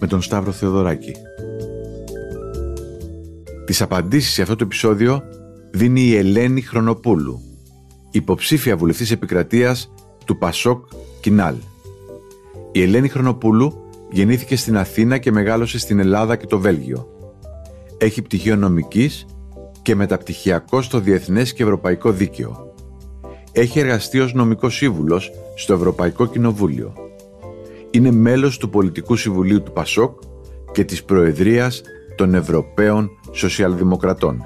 με τον Σταύρο Θεοδωράκη. Τις απαντήσεις σε αυτό το επεισόδιο δίνει η Ελένη Χρονοπούλου, υποψήφια βουλευτής επικρατείας του Πασόκ Κινάλ. Η Ελένη Χρονοπούλου γεννήθηκε στην Αθήνα και μεγάλωσε στην Ελλάδα και το Βέλγιο. Έχει πτυχίο νομικής και μεταπτυχιακό στο Διεθνές και Ευρωπαϊκό Δίκαιο. Έχει εργαστεί ως νομικός σύμβουλος στο Ευρωπαϊκό Κοινοβούλιο. Είναι μέλος του Πολιτικού Συμβουλίου του ΠΑΣΟΚ και της Προεδρίας των Ευρωπαίων Σοσιαλδημοκρατών.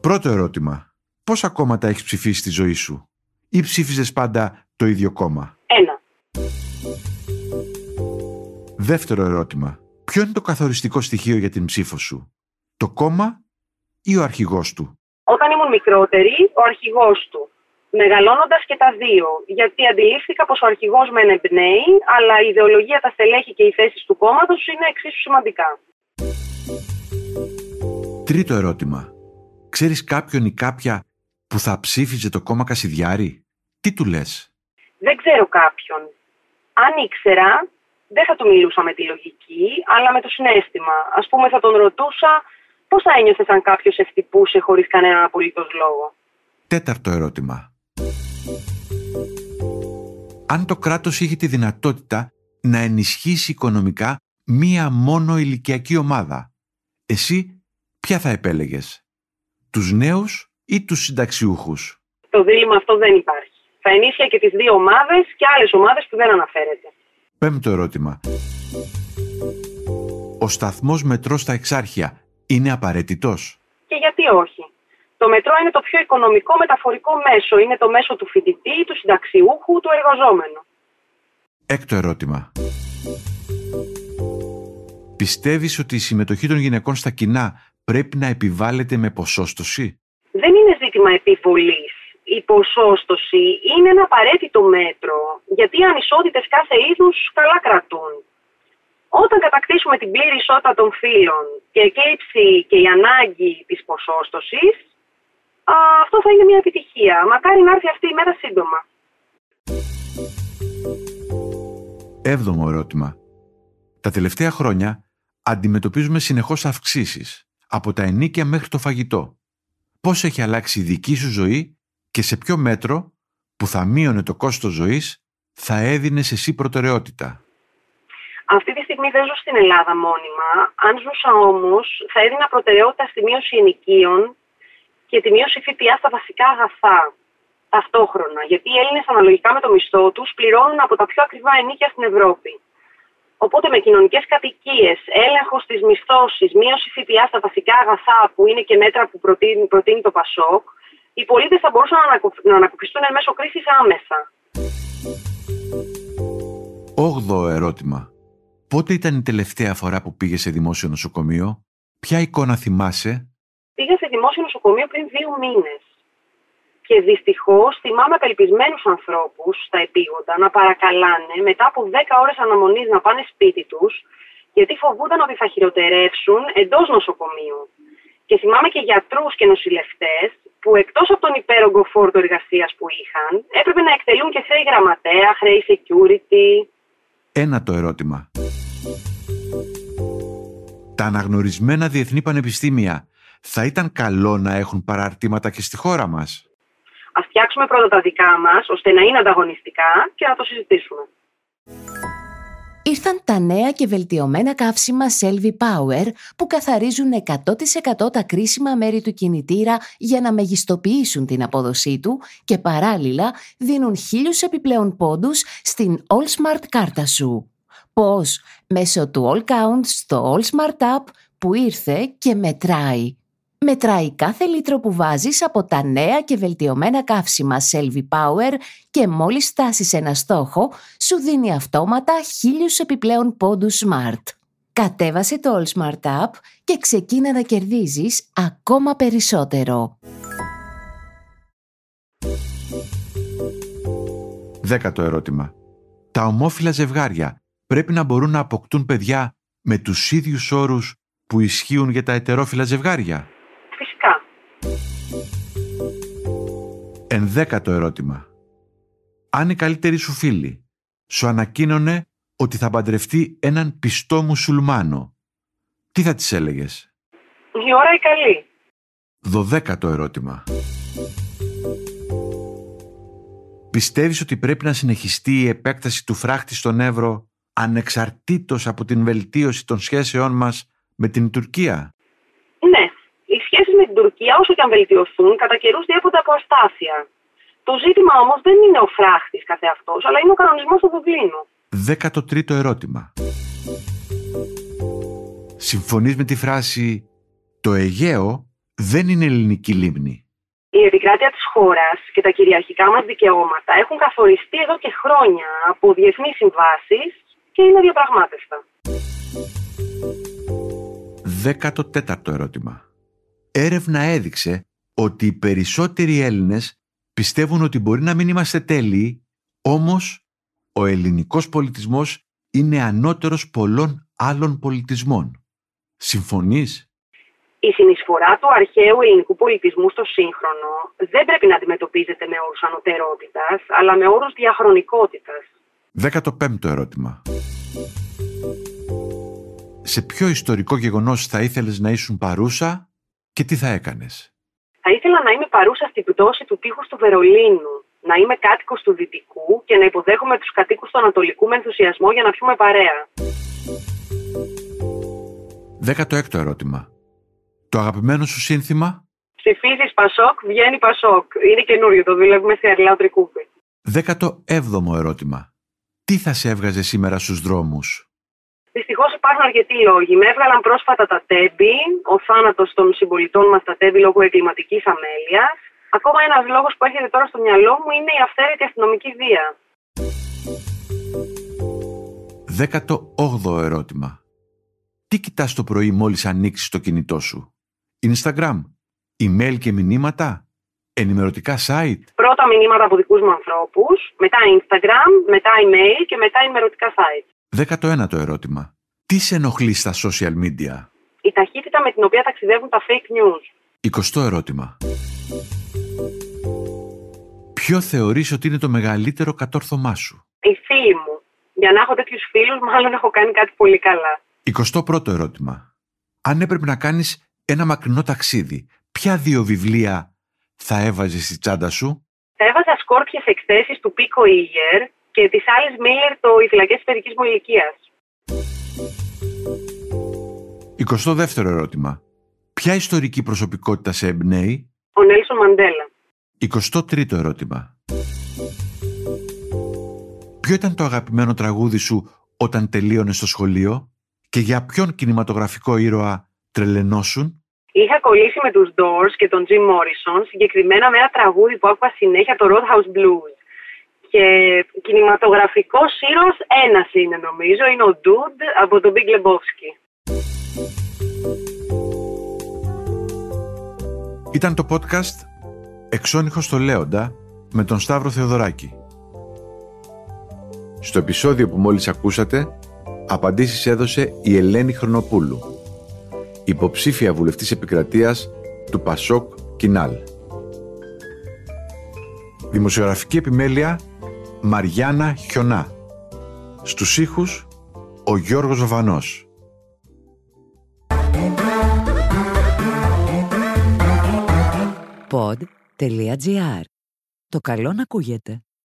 Πρώτο ερώτημα. Πόσα κόμματα έχεις ψηφίσει στη ζωή σου ή ψήφιζες πάντα το ίδιο κόμμα; Ένα. Δεύτερο ερώτημα. Ποιο είναι το καθοριστικό στοιχείο για την ψήφο σου; Το κόμμα ή ο αρχηγός του; Όταν ήμουν μικρότερη, ο αρχηγός του. Μεγαλώνοντας και τα δύο, γιατί αντιλήφθηκα πως ο αρχηγός μεν εμπνέει, αλλά η ιδεολογία, τα στελέχη και οι θέσεις του κόμματος είναι εξίσου σημαντικά. Τρίτο ερώτημα. Ξέρεις κάποιον ή κάποια που θα ψήφιζε το κόμμα Κασιδιάρη; Τι του λες; Δεν ξέρω κάποιον. Αν ήξερα, δεν θα του μιλούσα με τη λογική, αλλά με το συνέστημα. Ας πούμε θα τον ρωτούσα πώς θα ένιωθες αν κάποιος ευτυπούσε χωρίς κανέναν απολύτως λόγο. Τέταρτο ερώτημα. Αν το κράτος είχε τη δυνατότητα να ενισχύσει οικονομικά μία μόνο ηλικιακή ομάδα, εσύ ποια θα επέλεγες, τους νέους ή τους συνταξιούχους; Το δίλημα αυτό δεν υπάρχει. Θα ενίσχυε και τις δύο ομάδες και άλλες ομάδες που δεν αναφέρεται. Πέμπτο ερώτημα. Ο σταθμός μετρό στα εξάρχεια είναι απαραίτητος; Και γιατί όχι; Το μετρό είναι το πιο οικονομικό μεταφορικό μέσο. Είναι το μέσο του φοιτητή, του συνταξιούχου, του εργαζόμενου. Έκτο ερώτημα. Πιστεύεις ότι η συμμετοχή των γυναικών στα κοινά πρέπει να επιβάλλεται με ποσόστοση; Δεν είναι ζήτημα επιβολής. Η ποσόστοση είναι ένα απαραίτητο μέτρο, γιατί οι ανισότητες κάθε είδους καλά κρατούν. Όταν κατακτήσουμε την πλήρη ισότητα των φύλων και εκλείψει και η ανάγκη της ποσόστοσης, α, αυτό θα είναι μια επιτυχία. Μακάρι να έρθει αυτή η μέρα σύντομα. Έβδομο ερώτημα. Τα τελευταία χρόνια αντιμετωπίζουμε συνεχώς αυξήσεις, από τα ενίκια μέχρι το φαγητό. Πώς έχει αλλάξει η δική σου ζωή και σε ποιο μέτρο που θα μείωνε το κόστος ζωής θα έδινες σε εσύ προτεραιότητα; Αυτή τη στιγμή δεν ζω στην Ελλάδα μόνιμα. Αν ζούσα όμως, θα έδινα προτεραιότητα στη μείωση ενοικίων και τη μείωση ΦΠΑ στα βασικά αγαθά ταυτόχρονα. Γιατί οι Έλληνες αναλογικά με το μισθό τους πληρώνουν από τα πιο ακριβά ενίκια στην Ευρώπη. Οπότε με κοινωνικές κατοικίες, έλεγχος της μισθώσης, μείωση ΦΠΑ στα βασικά αγαθά που είναι και μέτρα που προτείνει, προτείνει το ΠΑΣΟΚ, οι πολίτες θα μπορούσαν να, ανακουφ- να ανακουφιστούν εν μέσω κρίσης άμεσα. Όγδοο ερώτημα. Πότε ήταν η τελευταία φορά που πήγε σε δημόσιο νοσοκομείο, ποια εικόνα θυμάσαι, Πήγα σε δημόσιο νοσοκομείο πριν δύο μήνες. Και δυστυχώς θυμάμαι απελπισμένους ανθρώπους στα επίγοντα να παρακαλάνε μετά από 10 ώρες αναμονής να πάνε σπίτι τους γιατί φοβούνταν ότι θα χειροτερεύσουν εντός νοσοκομείου. Και θυμάμαι και γιατρούς και νοσηλευτές που εκτός από τον υπέρογκο φόρτο εργασίας που είχαν, έπρεπε να εκτελούν και χρέη γραμματέα, χρέη security. Ένα το ερώτημα. Τα αναγνωρισμένα διεθνή πανεπιστήμια θα ήταν καλό να έχουν παραρτήματα και στη χώρα μας. Ας φτιάξουμε πρώτα τα δικά μας, ώστε να είναι ανταγωνιστικά και να το συζητήσουμε. Ήρθαν τα νέα και βελτιωμένα καύσιμα Selvi Power που καθαρίζουν 100% τα κρίσιμα μέρη του κινητήρα για να μεγιστοποιήσουν την απόδοσή του και παράλληλα δίνουν χίλιους επιπλέον πόντους στην All Smart κάρτα σου. Πώς; Μέσω του All Count στο All Smart App που ήρθε και μετράει. Μετράει κάθε λίτρο που βάζεις από τα νέα και βελτιωμένα καύσιμα Selvi Power και μόλις φτάσεις ένα στόχο, σου δίνει αυτόματα χίλιους επιπλέον πόντους Smart. Κατέβασε το All Smart App και ξεκίνα να κερδίζεις ακόμα περισσότερο. Δέκατο ερώτημα. Τα ομόφυλα ζευγάρια πρέπει να μπορούν να αποκτούν παιδιά με τους ίδιους όρους που ισχύουν για τα ετερόφυλα ζευγάρια; Ενδέκατο ερώτημα. Αν η καλύτερη σου φίλη σου ανακοίνωνε ότι θα παντρευτεί έναν πιστό μουσουλμάνο, τι θα της έλεγες; Η ώρα η καλή. Δωδέκατο ερώτημα. Πιστεύεις ότι πρέπει να συνεχιστεί η επέκταση του φράχτη στον Εύρο ανεξαρτήτως από την βελτίωση των σχέσεών μας με την Τουρκία; Ναι, οι σχέσει με την Τουρκία, όσο και αν βελτιωθούν, κατά καιρούς διέπονται από αστάθεια. Το ζήτημα όμως δεν είναι ο φράχτης καθεαυτός, αλλά είναι ο κανονισμός του Δουβλίνου. Δέκατο τρίτο ερώτημα. Συμφωνείς με τη φράση «Το Αιγαίο δεν είναι ελληνική λίμνη». Η επικράτεια της χώρας και τα κυριαρχικά μας δικαιώματα έχουν καθοριστεί εδώ και χρόνια από διεθνείς συμβάσεις και είναι διαπραγμάτευτα. Δέκατο τέταρτο ερώτημα. Έρευνα έδειξε ότι οι περισσότεροι Έλληνες πιστεύουν ότι μπορεί να μην είμαστε τέλειοι, όμως ο ελληνικός πολιτισμός είναι ανώτερος πολλών άλλων πολιτισμών. Συμφωνείς; Η συνεισφορά του αρχαίου ελληνικού πολιτισμού στο σύγχρονο δεν πρέπει να αντιμετωπίζεται με όρους ανωτερότητας, αλλά με όρους διαχρονικότητας. Δέκατο πέμπτο ερώτημα. Σε ποιο ιστορικό γεγονός θα ήθελες να ήσουν παρούσα; Και τι θα έκανες; Θα ήθελα να είμαι παρούσα στην πτώση του τείχους του Βερολίνου, να είμαι κάτοικος του Δυτικού και να υποδέχομαι τους κατοίκους του Ανατολικού με ενθουσιασμό για να πιούμε παρέα. Δέκατο έκτο ερώτημα. Το αγαπημένο σου σύνθημα; Ψηφίζεις Πασόκ, βγαίνει Πασόκ. Είναι καινούριο, το δουλεύουμε σε Αρλάου Τρικούπη. Δέκατο έβδομο ερώτημα. Τι θα σε έβγαζε σήμερα στους δρόμους; Δυστυχώς υπάρχουν αρκετοί λόγοι. Με έβγαλαν πρόσφατα τα τέμπη, ο θάνατος των συμπολιτών μας στα τέμπη λόγω εγκληματικής αμέλειας. Ακόμα ένας λόγος που έρχεται τώρα στο μυαλό μου είναι η αυθαίρετη αστυνομική βία. Δέκατο όγδοο ερώτημα. Τι κοιτάς το πρωί μόλις ανοίξεις το κινητό σου; Instagram, email και μηνύματα, ενημερωτικά site; Πρώτα μηνύματα από δικούς μου ανθρώπους, μετά Instagram, μετά email και μετά ενημερωτικά site. Δέκατο ένατο ερώτημα. Τι σε ενοχλεί στα social media; Η ταχύτητα με την οποία ταξιδεύουν τα fake news. Εικοστό ερώτημα. Ποιο θεωρείς ότι είναι το μεγαλύτερο κατόρθωμά σου; Οι φίλοι μου. Για να έχω τέτοιους φίλους, μάλλον έχω κάνει κάτι πολύ καλά. Εικοστό πρώτο ερώτημα. Αν έπρεπε να κάνεις ένα μακρινό ταξίδι, ποια δύο βιβλία θα έβαζες στη τσάντα σου; Θα έβαζα σκόρπιες εκθέσεις του Πίκο Ήγερ και της Άλλη Μίλλερ το Οι φυλακές της παιδικής μου ηλικίας. 22ο ερώτημα. Ποια ιστορική προσωπικότητα σε εμπνέει; Ο Νέλσον Μαντέλα. 23ο ερώτημα. Ποιο ήταν το αγαπημένο τραγούδι σου όταν τελείωνες στο σχολείο και για ποιον κινηματογραφικό ήρωα τρελενώσουν. Είχα κολλήσει με τους Doors και τον Jim Morrison, συγκεκριμένα με ένα τραγούδι που άκουγα συνέχεια, το Roadhouse Blues. Και κινηματογραφικός ήρωας ένας είναι νομίζω, είναι ο Dude από τον Big Lebowski. Ήταν το podcast «Εξώνυχος στο Λέοντα» με τον Σταύρο Θεοδωράκη. Στο επεισόδιο που μόλις ακούσατε Απαντήσεις έδωσε η Ελένη Χρονοπούλου, υποψήφια βουλευτής επικρατείας του Πασόκ Κινάλ. Δημοσιογραφική επιμέλεια Μαριάννα Χιονά. Στους ήχους ο Γιώργος Βαβανός. Pod.gr. Το καλό να ακούγεται.